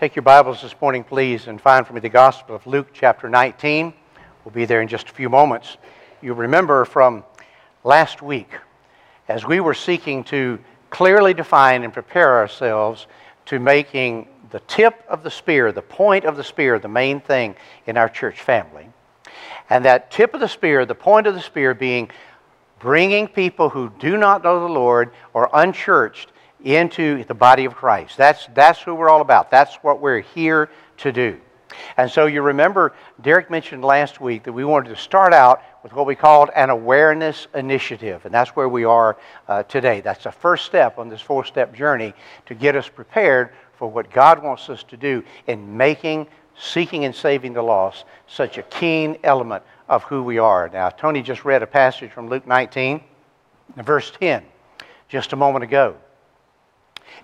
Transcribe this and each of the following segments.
Take your Bibles this morning, please, and find for me the Gospel of Luke, chapter 19. We'll be there in just a few moments. You remember from last week, as we were seeking to clearly define and prepare ourselves to making the tip of the spear, the point of the spear, the main thing in our church family. And that tip of the spear, the point of the spear being bringing people who do not know the Lord or unchurched into the body of Christ. That's, that's who we're all about. That's what we're here to do. And so you remember, Derek mentioned last week that we wanted to start out with what we called an awareness initiative. And that's where we are uh, today. That's the first step on this four step journey to get us prepared for what God wants us to do in making, seeking, and saving the lost such a keen element of who we are. Now, Tony just read a passage from Luke 19, verse 10, just a moment ago.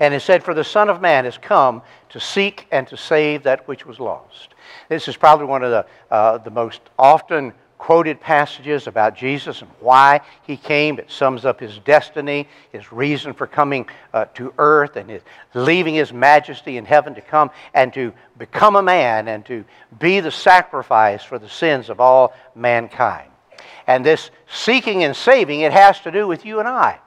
And it said, For the Son of Man has come to seek and to save that which was lost. This is probably one of the, uh, the most often quoted passages about Jesus and why he came. It sums up his destiny, his reason for coming uh, to earth, and his, leaving his majesty in heaven to come and to become a man and to be the sacrifice for the sins of all mankind. And this seeking and saving, it has to do with you and I.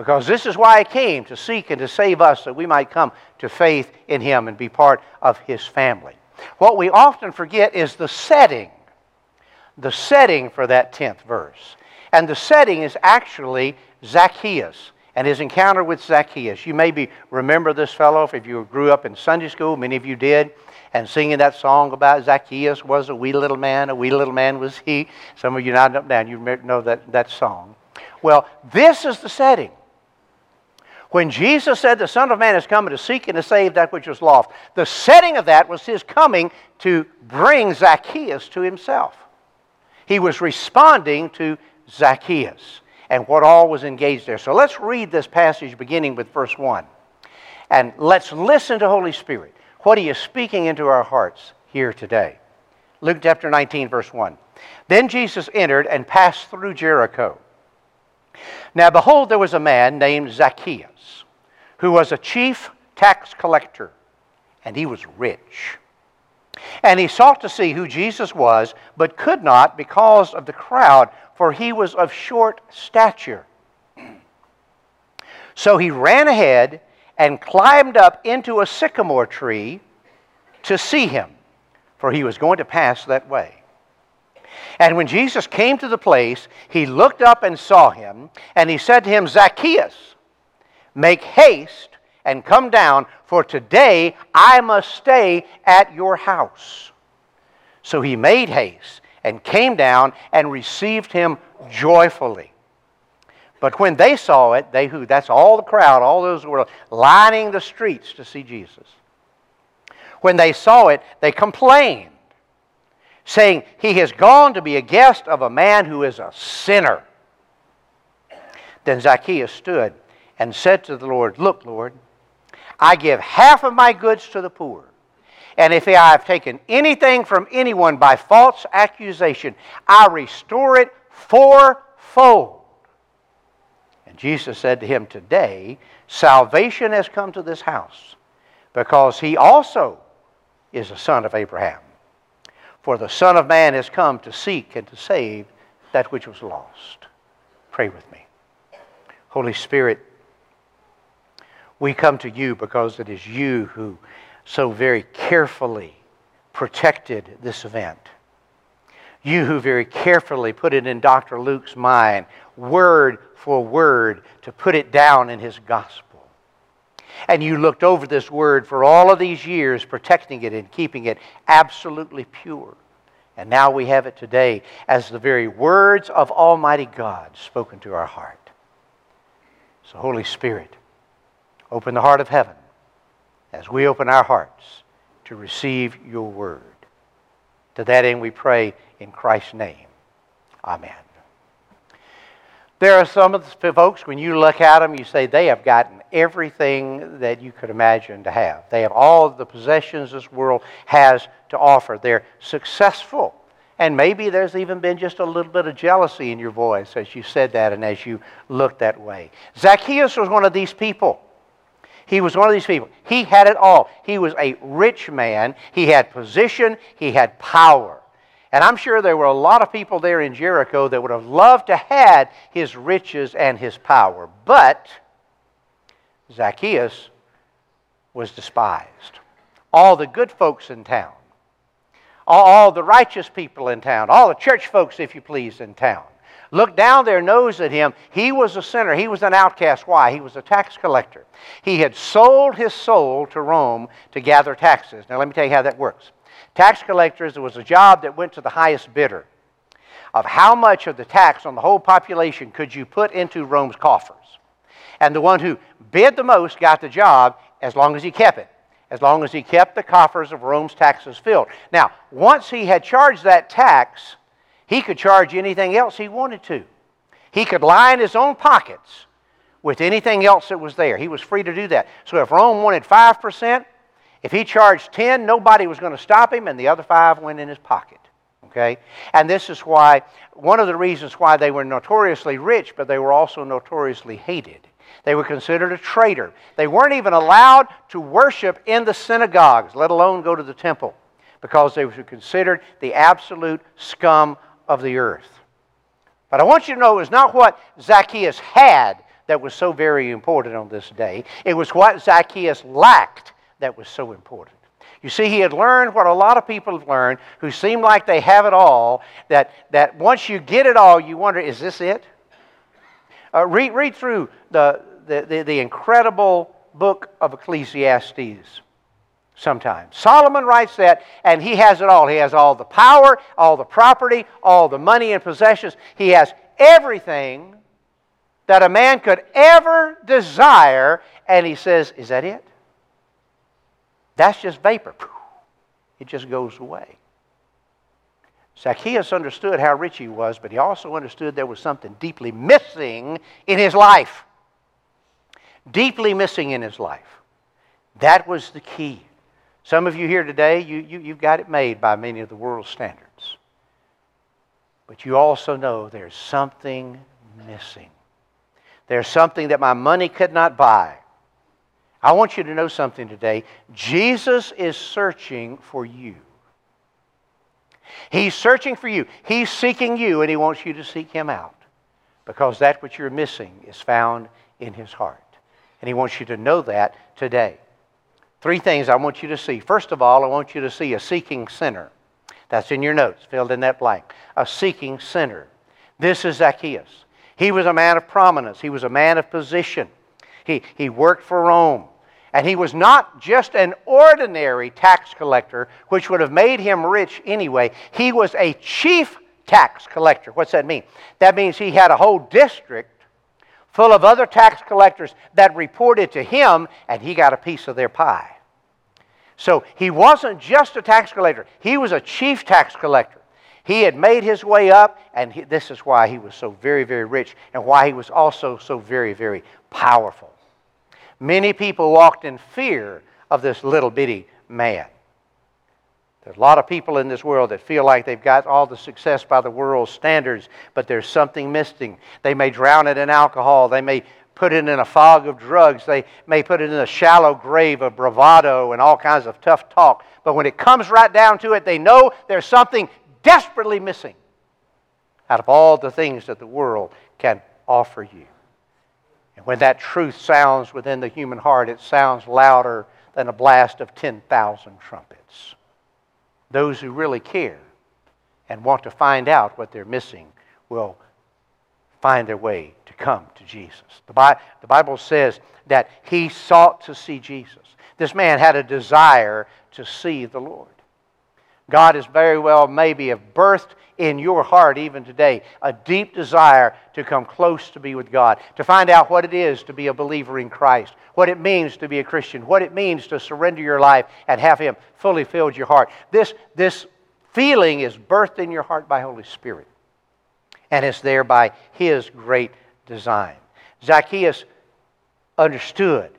Because this is why I came to seek and to save us, that we might come to faith in Him and be part of His family. What we often forget is the setting, the setting for that 10th verse. And the setting is actually Zacchaeus and his encounter with Zacchaeus. You maybe remember this fellow if you grew up in Sunday school, many of you did, and singing that song about Zacchaeus was a wee little man, a wee little man was he. Some of you nodding up down, you know that, that song. Well, this is the setting. When Jesus said the Son of Man is coming to seek and to save that which was lost, the setting of that was his coming to bring Zacchaeus to himself. He was responding to Zacchaeus and what all was engaged there. So let's read this passage beginning with verse 1. And let's listen to Holy Spirit. What he is speaking into our hearts here today. Luke chapter 19, verse 1. Then Jesus entered and passed through Jericho. Now, behold, there was a man named Zacchaeus, who was a chief tax collector, and he was rich. And he sought to see who Jesus was, but could not because of the crowd, for he was of short stature. So he ran ahead and climbed up into a sycamore tree to see him, for he was going to pass that way. And when Jesus came to the place, he looked up and saw him, and he said to him, Zacchaeus, make haste and come down, for today I must stay at your house. So he made haste and came down and received him joyfully. But when they saw it, they who, that's all the crowd, all those who were lining the streets to see Jesus. When they saw it, they complained saying, He has gone to be a guest of a man who is a sinner. Then Zacchaeus stood and said to the Lord, Look, Lord, I give half of my goods to the poor. And if I have taken anything from anyone by false accusation, I restore it fourfold. And Jesus said to him, Today salvation has come to this house, because he also is a son of Abraham. For the Son of Man has come to seek and to save that which was lost. Pray with me. Holy Spirit, we come to you because it is you who so very carefully protected this event. You who very carefully put it in Dr. Luke's mind, word for word, to put it down in his gospel. And you looked over this word for all of these years, protecting it and keeping it absolutely pure. And now we have it today as the very words of Almighty God spoken to our heart. So, Holy Spirit, open the heart of heaven as we open our hearts to receive your word. To that end, we pray in Christ's name. Amen. There are some of the folks, when you look at them, you say they have gotten everything that you could imagine to have. They have all the possessions this world has to offer. They're successful. And maybe there's even been just a little bit of jealousy in your voice as you said that and as you looked that way. Zacchaeus was one of these people. He was one of these people. He had it all. He was a rich man. He had position. He had power. And I'm sure there were a lot of people there in Jericho that would have loved to had his riches and his power. But Zacchaeus was despised. All the good folks in town, all, the righteous people in town, all the church folks, if you please, in town, looked down their nose at him. He was a sinner. He was an outcast. Why? He was a tax collector. He had sold his soul to Rome to gather taxes. Now, let me tell you how that works. Tax collectors it was a job that went to the highest bidder of how much of the tax on the whole population could you put into Rome's coffers. And the one who bid the most got the job as long as he kept it, as long as he kept the coffers of Rome's taxes filled. Now, once he had charged that tax, he could charge anything else he wanted to. He could line his own pockets with anything else that was there. He was free to do that. So if Rome wanted 5%, if he charged 10, nobody was going to stop him, and the other five went in his pocket. Okay? And this is why, one of the reasons why they were notoriously rich, but they were also notoriously hated. They were considered a traitor. They weren't even allowed to worship in the synagogues, let alone go to the temple, because they were considered the absolute scum of the earth. But I want you to know it was not what Zacchaeus had that was so very important on this day, it was what Zacchaeus lacked that was so important. You see, he had learned what a lot of people have learned who seem like they have it all, that, that once you get it all, you wonder, is this it? Uh, read, read through the, the, the, the incredible book of Ecclesiastes sometimes. Solomon writes that, and he has it all. He has all the power, all the property, all the money and possessions. He has everything that a man could ever desire, and he says, Is that it? That's just vapor. It just goes away. Zacchaeus understood how rich he was, but he also understood there was something deeply missing in his life. Deeply missing in his life. That was the key. Some of you here today, you, you, you've got it made by many of the world's standards. But you also know there's something missing. There's something that my money could not buy. I want you to know something today. Jesus is searching for you. He's searching for you. He's seeking you, and He wants you to seek Him out because that which you're missing is found in His heart. And He wants you to know that today. Three things I want you to see. First of all, I want you to see a seeking sinner. That's in your notes, filled in that blank. A seeking sinner. This is Zacchaeus. He was a man of prominence, he was a man of position. He, he worked for Rome. And he was not just an ordinary tax collector, which would have made him rich anyway. He was a chief tax collector. What's that mean? That means he had a whole district full of other tax collectors that reported to him, and he got a piece of their pie. So he wasn't just a tax collector, he was a chief tax collector. He had made his way up, and he, this is why he was so very, very rich, and why he was also so very, very powerful. Many people walked in fear of this little bitty man. There's a lot of people in this world that feel like they've got all the success by the world's standards, but there's something missing. They may drown it in alcohol. They may put it in a fog of drugs. They may put it in a shallow grave of bravado and all kinds of tough talk. But when it comes right down to it, they know there's something desperately missing out of all the things that the world can offer you. And when that truth sounds within the human heart, it sounds louder than a blast of 10,000 trumpets. Those who really care and want to find out what they're missing will find their way to come to Jesus. The, Bi- the Bible says that he sought to see Jesus. This man had a desire to see the Lord. God is very well maybe have birthed in your heart even today a deep desire to come close to be with God, to find out what it is to be a believer in Christ, what it means to be a Christian, what it means to surrender your life and have Him fully filled your heart. This, this feeling is birthed in your heart by Holy Spirit, and it's there by His great design. Zacchaeus understood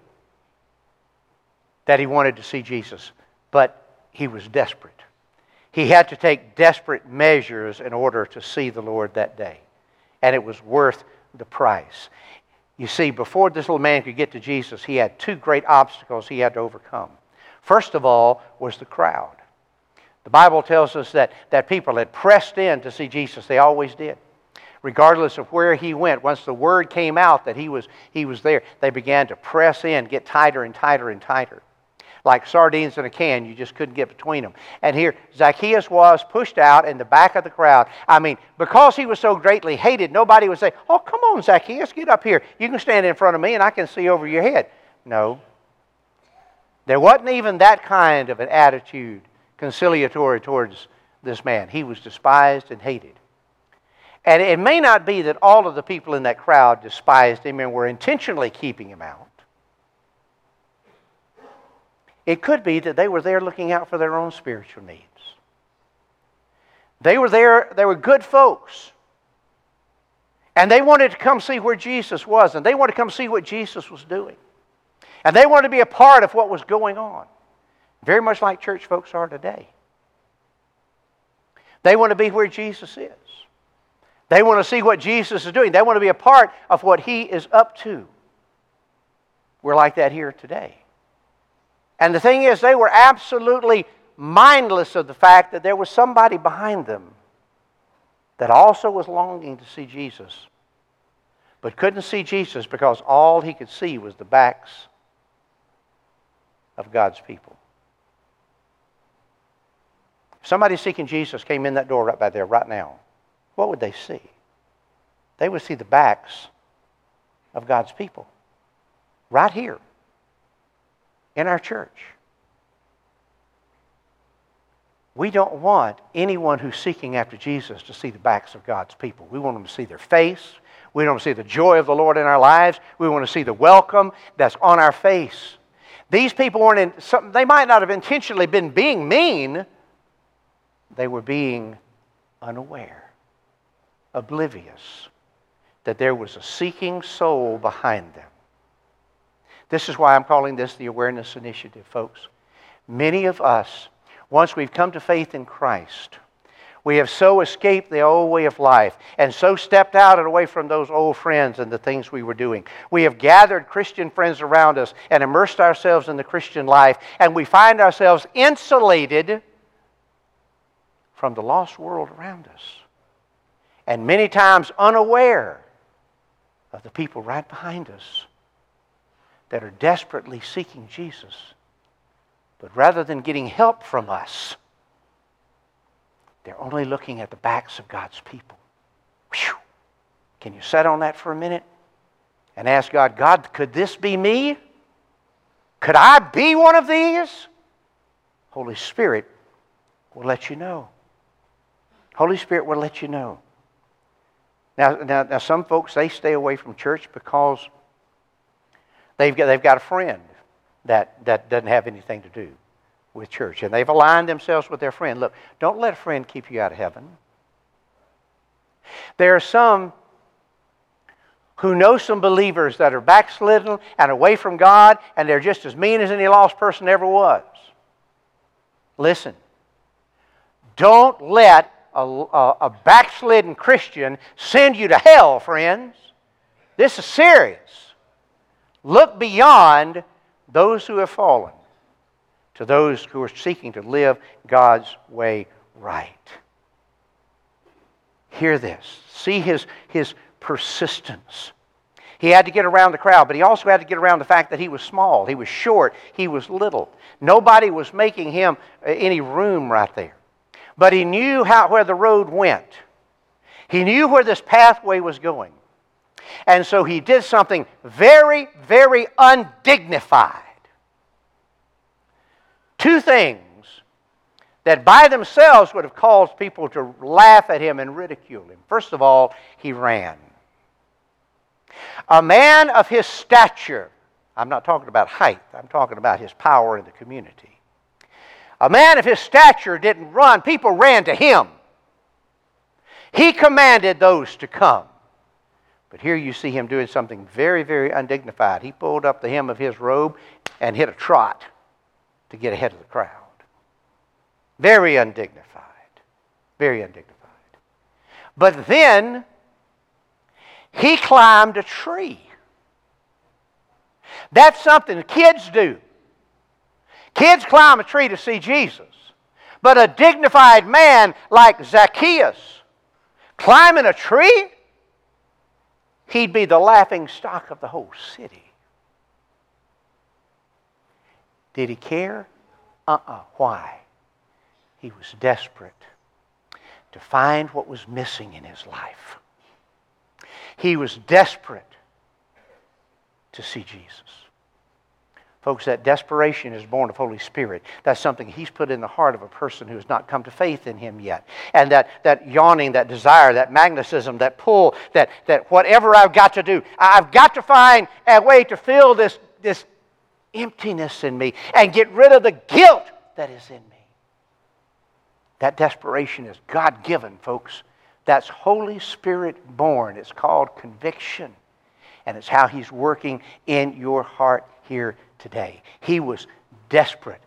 that he wanted to see Jesus, but he was desperate. He had to take desperate measures in order to see the Lord that day. And it was worth the price. You see, before this little man could get to Jesus, he had two great obstacles he had to overcome. First of all was the crowd. The Bible tells us that, that people had pressed in to see Jesus. They always did. Regardless of where he went, once the word came out that he was, he was there, they began to press in, get tighter and tighter and tighter like sardines in a can. You just couldn't get between them. And here, Zacchaeus was pushed out in the back of the crowd. I mean, because he was so greatly hated, nobody would say, Oh, come on, Zacchaeus, get up here. You can stand in front of me and I can see over your head. No. There wasn't even that kind of an attitude conciliatory towards this man. He was despised and hated. And it may not be that all of the people in that crowd despised him and were intentionally keeping him out. It could be that they were there looking out for their own spiritual needs. They were there, they were good folks. And they wanted to come see where Jesus was, and they wanted to come see what Jesus was doing. And they wanted to be a part of what was going on. Very much like church folks are today. They want to be where Jesus is. They want to see what Jesus is doing. They want to be a part of what he is up to. We're like that here today. And the thing is, they were absolutely mindless of the fact that there was somebody behind them that also was longing to see Jesus, but couldn't see Jesus because all he could see was the backs of God's people. If somebody seeking Jesus came in that door right by there, right now, what would they see? They would see the backs of God's people right here in our church. We don't want anyone who's seeking after Jesus to see the backs of God's people. We want them to see their face. We want to see the joy of the Lord in our lives. We want to see the welcome that's on our face. These people weren't in, some, they might not have intentionally been being mean, they were being unaware, oblivious that there was a seeking soul behind them. This is why I'm calling this the Awareness Initiative, folks. Many of us, once we've come to faith in Christ, we have so escaped the old way of life and so stepped out and away from those old friends and the things we were doing. We have gathered Christian friends around us and immersed ourselves in the Christian life, and we find ourselves insulated from the lost world around us. And many times unaware of the people right behind us that are desperately seeking Jesus. But rather than getting help from us, they're only looking at the backs of God's people. Whew. Can you set on that for a minute and ask God, God, could this be me? Could I be one of these? Holy Spirit will let you know. Holy Spirit will let you know. Now, now, now some folks, they stay away from church because They've got, they've got a friend that, that doesn't have anything to do with church. And they've aligned themselves with their friend. Look, don't let a friend keep you out of heaven. There are some who know some believers that are backslidden and away from God, and they're just as mean as any lost person ever was. Listen, don't let a, a, a backslidden Christian send you to hell, friends. This is serious. Look beyond those who have fallen to those who are seeking to live God's way right. Hear this. See his, his persistence. He had to get around the crowd, but he also had to get around the fact that he was small, he was short, he was little. Nobody was making him uh, any room right there. But he knew how, where the road went. He knew where this pathway was going. And so he did something very, very undignified. Two things that by themselves would have caused people to laugh at him and ridicule him. First of all, he ran. A man of his stature, I'm not talking about height, I'm talking about his power in the community. A man of his stature didn't run, people ran to him. He commanded those to come. But here you see him doing something very, very undignified. He pulled up the hem of his robe and hit a trot to get ahead of the crowd. Very undignified. Very undignified. But then he climbed a tree. That's something kids do. Kids climb a tree to see Jesus. But a dignified man like Zacchaeus climbing a tree, he'd be the laughing stock of the whole city. Did he care? Uh uh-uh. uh Why? He was desperate to find what was missing in his life. He was desperate to see Jesus. Folks, that desperation is born of Holy Spirit. That's something He's put in the heart of a person who has not come to faith in Him yet. And that, that yawning, that desire, that magnetism, that pull, that, that whatever I've got to do, I've got to find a way to fill this, this emptiness in me and get rid of the guilt that is in me. That desperation is God given, folks. That's Holy Spirit born. It's called conviction. And it's how He's working in your heart here today. He was desperate.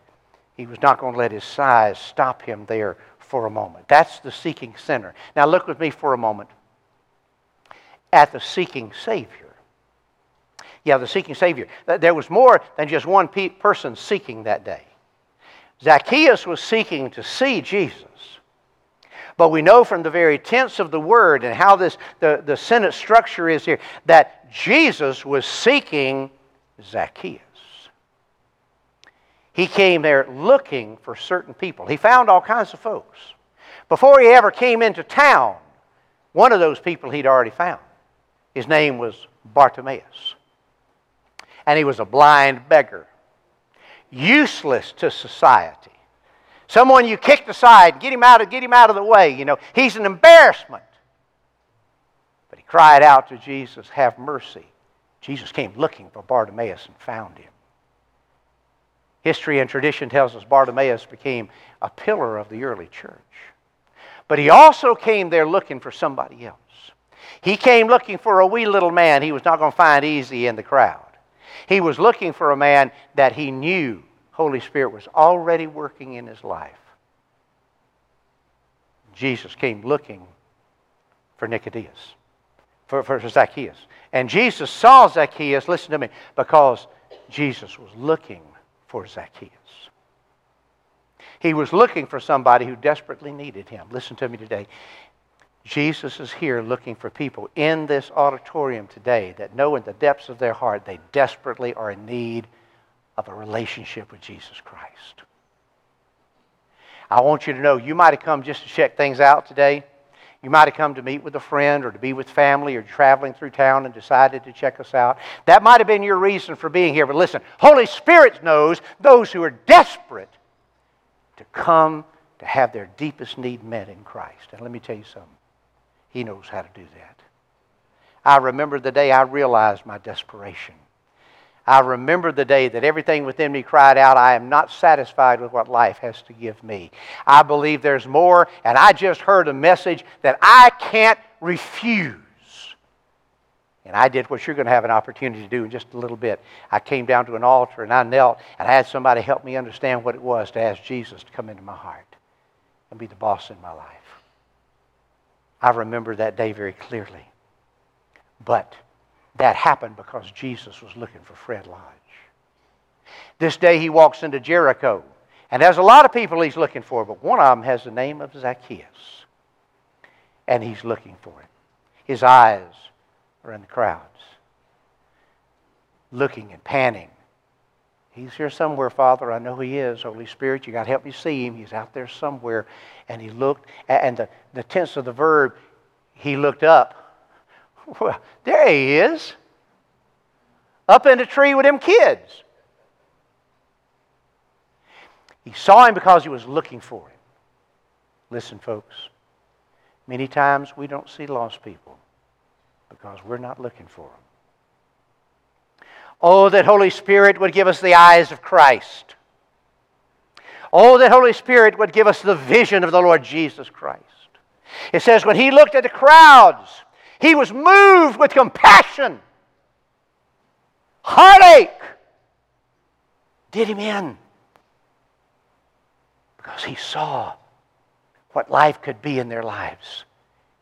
He was not going to let his size stop him there for a moment. That's the seeking sinner. Now, look with me for a moment at the seeking Savior. Yeah, the seeking Savior. There was more than just one person seeking that day. Zacchaeus was seeking to see Jesus. But we know from the very tense of the word and how this the, the sentence structure is here that Jesus was seeking Zacchaeus. He came there looking for certain people. He found all kinds of folks. Before he ever came into town, one of those people he'd already found. His name was Bartimaeus. And he was a blind beggar, useless to society. Someone you kicked aside, get him out of, get him out of the way. You know, he's an embarrassment. But he cried out to Jesus, Have mercy. Jesus came looking for Bartimaeus and found him. History and tradition tells us Bartimaeus became a pillar of the early church. But he also came there looking for somebody else. He came looking for a wee little man he was not going to find easy in the crowd. He was looking for a man that he knew Holy Spirit was already working in his life. Jesus came looking for Nicodemus, for, for Zacchaeus. And Jesus saw Zacchaeus, listen to me, because Jesus was looking for Zacchaeus. He was looking for somebody who desperately needed him. Listen to me today. Jesus is here looking for people in this auditorium today that know in the depths of their heart they desperately are in need of a relationship with Jesus Christ. I want you to know you might have come just to check things out today. You might have come to meet with a friend or to be with family or traveling through town and decided to check us out. That might have been your reason for being here. But listen, Holy Spirit knows those who are desperate to come to have their deepest need met in Christ. And let me tell you something. He knows how to do that. I remember the day I realized my desperation. I remember the day that everything within me cried out, I am not satisfied with what life has to give me. I believe there's more, and I just heard a message that I can't refuse. And I did what you're going to have an opportunity to do in just a little bit. I came down to an altar and I knelt and I had somebody help me understand what it was to ask Jesus to come into my heart and be the boss in my life. I remember that day very clearly. But that happened because Jesus was looking for Fred Lodge. This day he walks into Jericho, and there's a lot of people he's looking for, but one of them has the name of Zacchaeus, and he's looking for him. His eyes are in the crowds, looking and panning. He's here somewhere, Father. I know he is. Holy Spirit, you got to help me see him. He's out there somewhere. And he looked, and the, the tense of the verb, he looked up well, there he is. Up in the tree with them kids. He saw him because he was looking for him. Listen, folks. Many times we don't see lost people because we're not looking for them. Oh, that Holy Spirit would give us the eyes of Christ. Oh, that Holy Spirit would give us the vision of the Lord Jesus Christ. It says, when he looked at the crowds, he was moved with compassion. Heartache did him in because he saw what life could be in their lives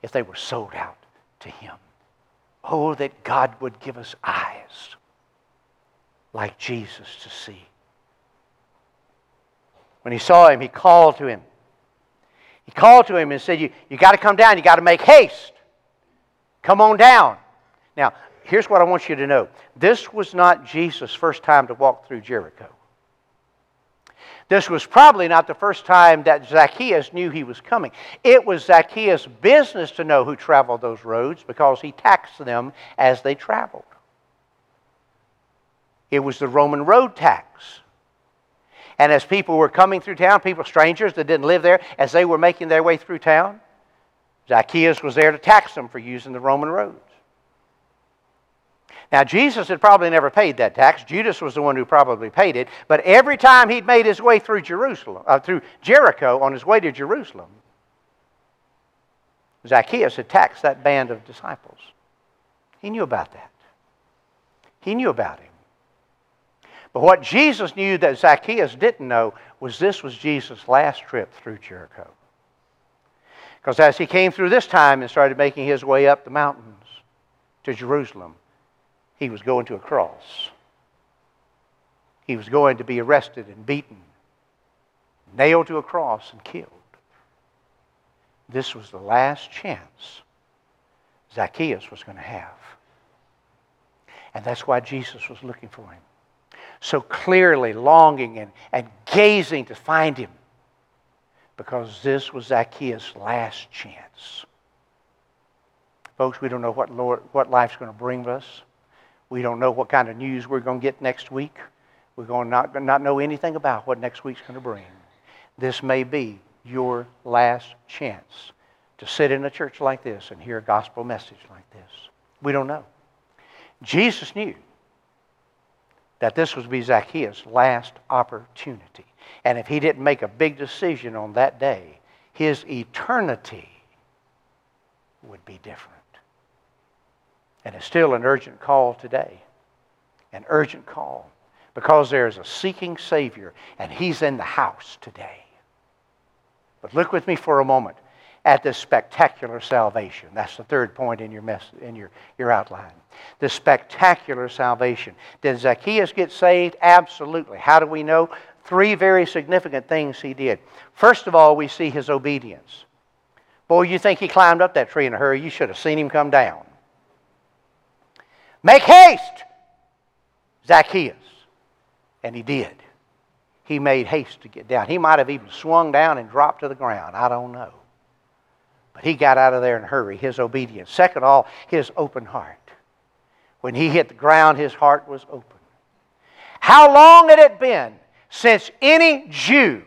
if they were sold out to him. Oh, that God would give us eyes like Jesus to see. When he saw him, he called to him. He called to him and said, You, you got to come down. You got to make haste. Come on down. Now, here's what I want you to know this was not Jesus' first time to walk through Jericho. This was probably not the first time that Zacchaeus knew he was coming. It was Zacchaeus' business to know who traveled those roads because he taxed them as they traveled. It was the Roman road tax. And as people were coming through town, people, strangers that didn't live there, as they were making their way through town, Zacchaeus was there to tax them for using the Roman roads. Now, Jesus had probably never paid that tax. Judas was the one who probably paid it. But every time he'd made his way through Jerusalem, uh, through Jericho, on his way to Jerusalem, Zacchaeus had taxed that band of disciples. He knew about that. He knew about him. But what Jesus knew that Zacchaeus didn't know was this was Jesus' last trip through Jericho. Because as he came through this time and started making his way up the mountains to Jerusalem, he was going to a cross. He was going to be arrested and beaten, nailed to a cross and killed. This was the last chance Zacchaeus was going to have. And that's why Jesus was looking for him. So clearly longing and, and gazing to find him. Because this was Zacchaeus' last chance. Folks, we don't know what, Lord, what life's going to bring us. We don't know what kind of news we're going to get next week. We're going to not, not know anything about what next week's going to bring. This may be your last chance to sit in a church like this and hear a gospel message like this. We don't know. Jesus knew that this was be Zacchaeus' last opportunity. And if he didn't make a big decision on that day, his eternity would be different. And it's still an urgent call today. An urgent call. Because there's a seeking Savior, and He's in the house today. But look with me for a moment at this spectacular salvation. That's the third point in your, mess, in your, your outline. The spectacular salvation. Did Zacchaeus get saved? Absolutely. How do we know? Three very significant things he did. First of all, we see his obedience. Boy, you think he climbed up that tree in a hurry, you should have seen him come down. Make haste, Zacchaeus. And he did. He made haste to get down. He might have even swung down and dropped to the ground. I don't know. But he got out of there in a hurry, his obedience. Second all, his open heart. When he hit the ground, his heart was open. How long had it been since any Jew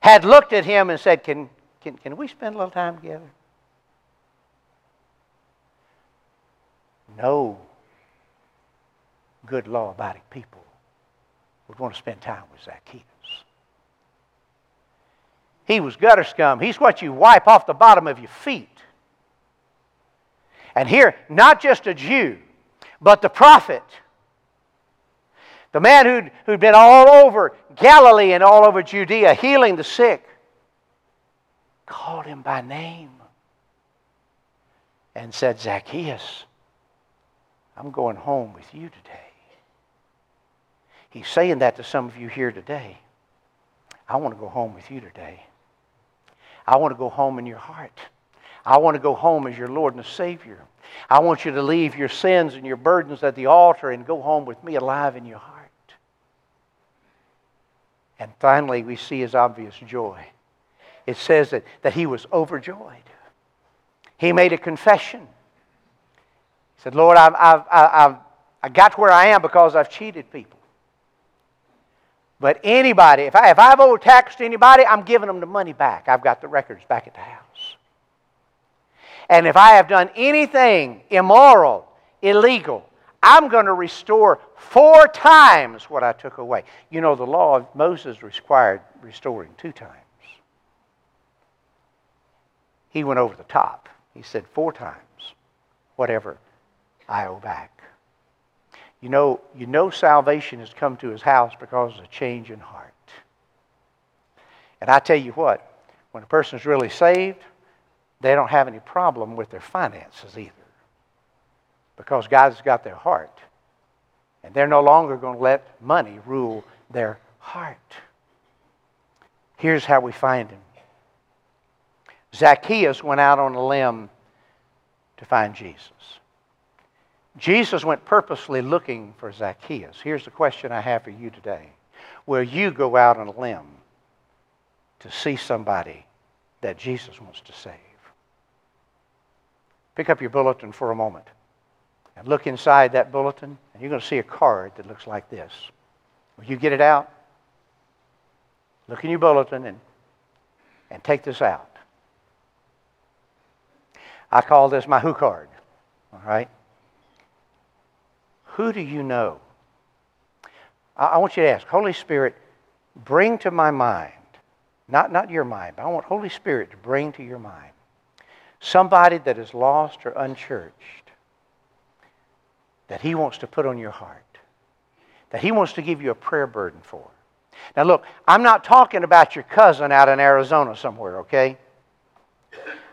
had looked at him and said, Can, can, can we spend a little time together? no good law abiding people would want to spend time with Zacchaeus. He was gutter scum. He's what you wipe off the bottom of your feet. And here, not just a Jew, but the prophet, the man who'd, who'd been all over Galilee and all over Judea healing the sick, called him by name and said, Zacchaeus, I'm going home with you today. He's saying that to some of you here today. I want to go home with you today. I want to go home in your heart. I want to go home as your Lord and Savior. I want you to leave your sins and your burdens at the altar and go home with me alive in your heart. And finally, we see his obvious joy. It says that, that he was overjoyed. He made a confession. He said, Lord, I've, I've, I've, I got where I am because I've cheated people. But anybody, if, I, if I've overtaxed anybody, I'm giving them the money back. I've got the records back at the house. And if I have done anything immoral, illegal, I'm going to restore four times what I took away. You know, the law of Moses required restoring two times. He went over the top. He said four times whatever I owe back. You know, you know salvation has come to his house because of a change in heart. And I tell you what, when a person's really saved, they don't have any problem with their finances either. Because God's got their heart And they're no longer going to let money rule their heart. Here's how we find him Zacchaeus went out on a limb to find Jesus. Jesus went purposely looking for Zacchaeus. Here's the question I have for you today Will you go out on a limb to see somebody that Jesus wants to save? Pick up your bulletin for a moment and look inside that bulletin, and you're going to see a card that looks like this. Will you get it out? Look in your bulletin and, and take this out. I call this my who card. All right? Who do you know? I, want you to ask, Holy Spirit, bring to my mind, not, not your mind, but I want Holy Spirit to bring to your mind somebody that is lost or unchurched that He wants to put on your heart, that He wants to give you a prayer burden for. Now, look, I'm not talking about your cousin out in Arizona somewhere, okay?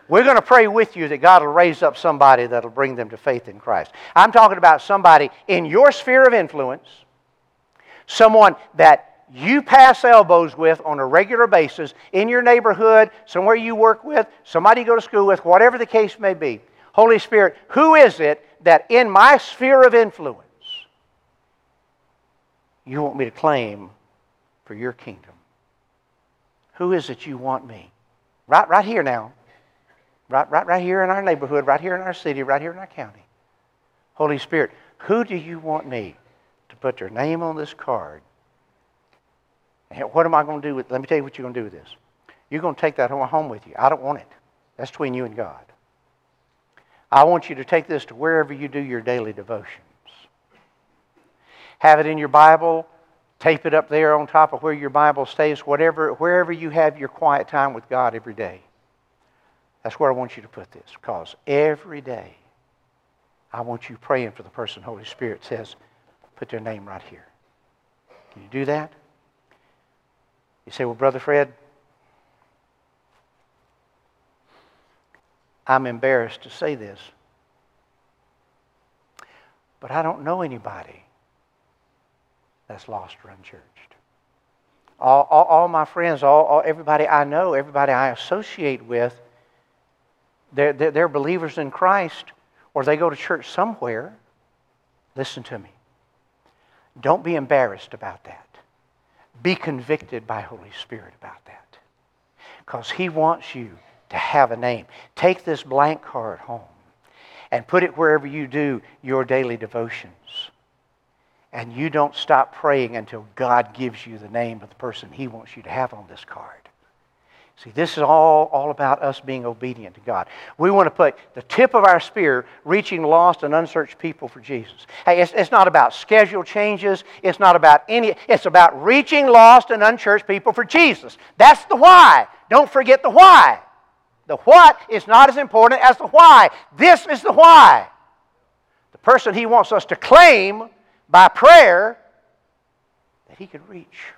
We're going to pray with you that God will raise up somebody that'll bring them to faith in Christ. I'm talking about somebody in your sphere of influence, someone that you pass elbows with on a regular basis in your neighborhood, somewhere you work with, somebody you go to school with, whatever the case may be. Holy Spirit, who is it that in my sphere of influence you want me to claim for your kingdom? Who is it you want me? Right, right here now. Right, right, right here in our neighborhood, right here in our city, right here in our county. Holy Spirit, who do you want me to put their name on this card? And what am I going to do with Let me tell you what you're going to do with this. You're going to take that home with you. I don't want it. That's between you and God. I want you to take this to wherever you do your daily devotions. Have it in your Bible, tape it up there on top of where your Bible stays, whatever, wherever you have your quiet time with God every day. That's where I want you to put this because every day I want you praying for the person Holy Spirit says, put their name right here. Can you do that? You say, well, Brother Fred, I'm embarrassed to say this, but I don't know anybody that's lost or unchurched. All, all, all my friends, all, all, everybody I know, everybody I associate with, they're, they're, believers in Christ or they go to church somewhere. Listen to me. Don't be embarrassed about that. Be convicted by Holy Spirit about that. Because He wants you to have a name. Take this blank card home and put it wherever you do your daily devotions. And you don't stop praying until God gives you the name of the person He wants you to have on this card. See, this is all, all about us being obedient to God. We want to put the tip of our spear reaching lost and unchurched people for Jesus. Hey, it's, it's not about schedule changes. It's not about any, it's about reaching lost and unchurched people for Jesus. That's the why. Don't forget the why. The what is not as important as the why. This is the why. The person he wants us to claim by prayer that he could reach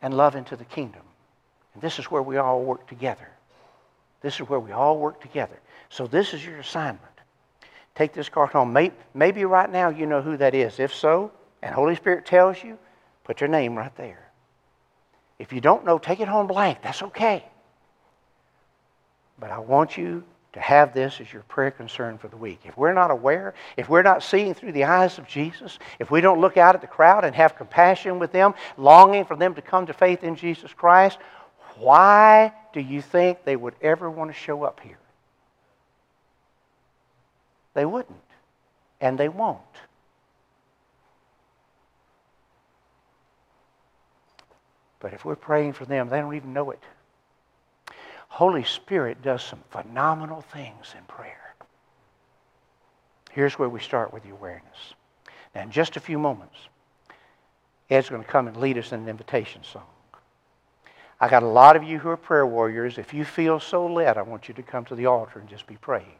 and love into the kingdom. And this is where we all work together. This is where we all work together. So this is your assignment. Take this card home. Maybe right now you know who that is. If so, and Holy Spirit tells you, put your name right there. If you don't know, take it home blank. That's okay. But I want you to have this as your prayer concern for the week. If we're not aware, if we're not seeing through the eyes of Jesus, if we don't look out at the crowd and have compassion with them, longing for them to come to faith in Jesus Christ, why do you think they would ever want to show up here? They wouldn't, and they won't. But if we're praying for them, they don't even know it. Holy Spirit does some phenomenal things in prayer. Here's where we start with the awareness. Now, in just a few moments, Ed's going to come and lead us in an invitation song. I got a lot of you who are prayer warriors. If you feel so led, I want you to come to the altar and just be praying.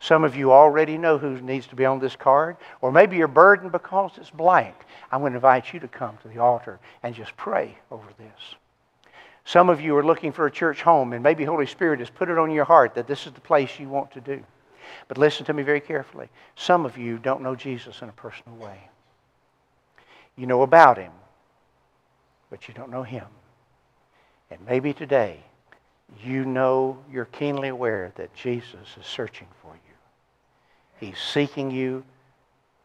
Some of you already know who needs to be on this card, or maybe you're burdened because it's blank. I'm going to invite you to come to the altar and just pray over this. Some of you are looking for a church home, and maybe Holy Spirit has put it on your heart that this is the place you want to do. But listen to me very carefully. Some of you don't know Jesus in a personal way. You know about him, but you don't know him. And maybe today you know you're keenly aware that Jesus is searching for you. He's seeking you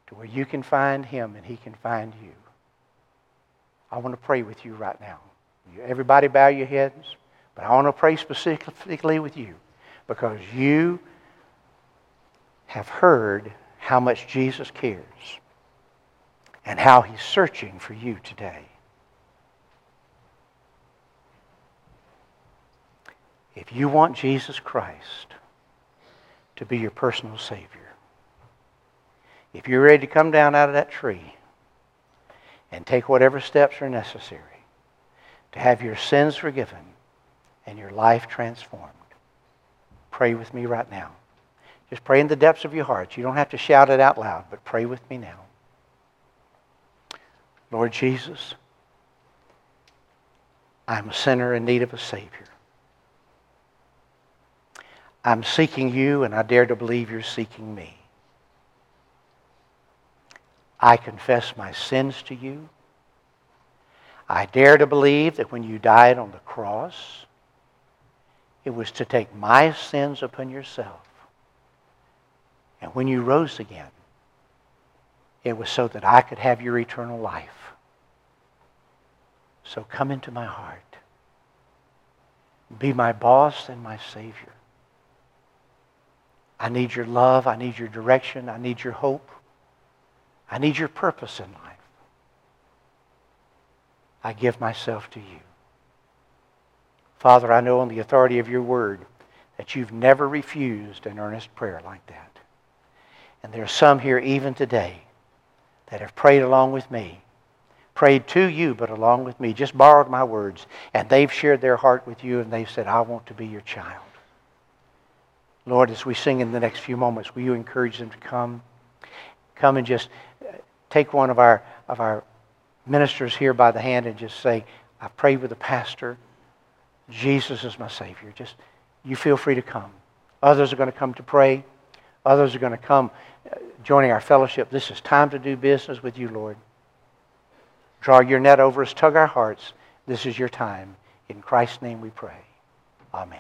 to where you can find him and he can find you. I want to pray with you right now. Everybody bow your heads, but I want to pray specifically with you because you have heard how much Jesus cares and how he's searching for you today. If you want Jesus Christ to be your personal Savior, if you're ready to come down out of that tree and take whatever steps are necessary to have your sins forgiven and your life transformed, pray with me right now. Just pray in the depths of your heart. You don't have to shout it out loud, but pray with me now. Lord Jesus, I'm a sinner in need of a Savior. I'm seeking you, and I dare to believe you're seeking me. I confess my sins to you. I dare to believe that when you died on the cross, it was to take my sins upon yourself. And when you rose again, it was so that I could have your eternal life. So come into my heart. Be my boss and my Savior. I need your love. I need your direction. I need your hope. I need your purpose in life. I give myself to you. Father, I know on the authority of your word that you've never refused an earnest prayer like that. And there are some here even today that have prayed along with me, prayed to you, but along with me, just borrowed my words, and they've shared their heart with you, and they've said, I want to be your child. Lord, as we sing in the next few moments, will you encourage them to come? Come and just take one of our, of our ministers here by the hand and just say, I prayed with the pastor. Jesus is my Savior. Just, you feel free to come. Others are going to come to pray. Others are going to come uh, joining our fellowship. This is time to do business with you, Lord. Draw your net over us, tug our hearts. This is your time. In Christ's name we pray. Amen.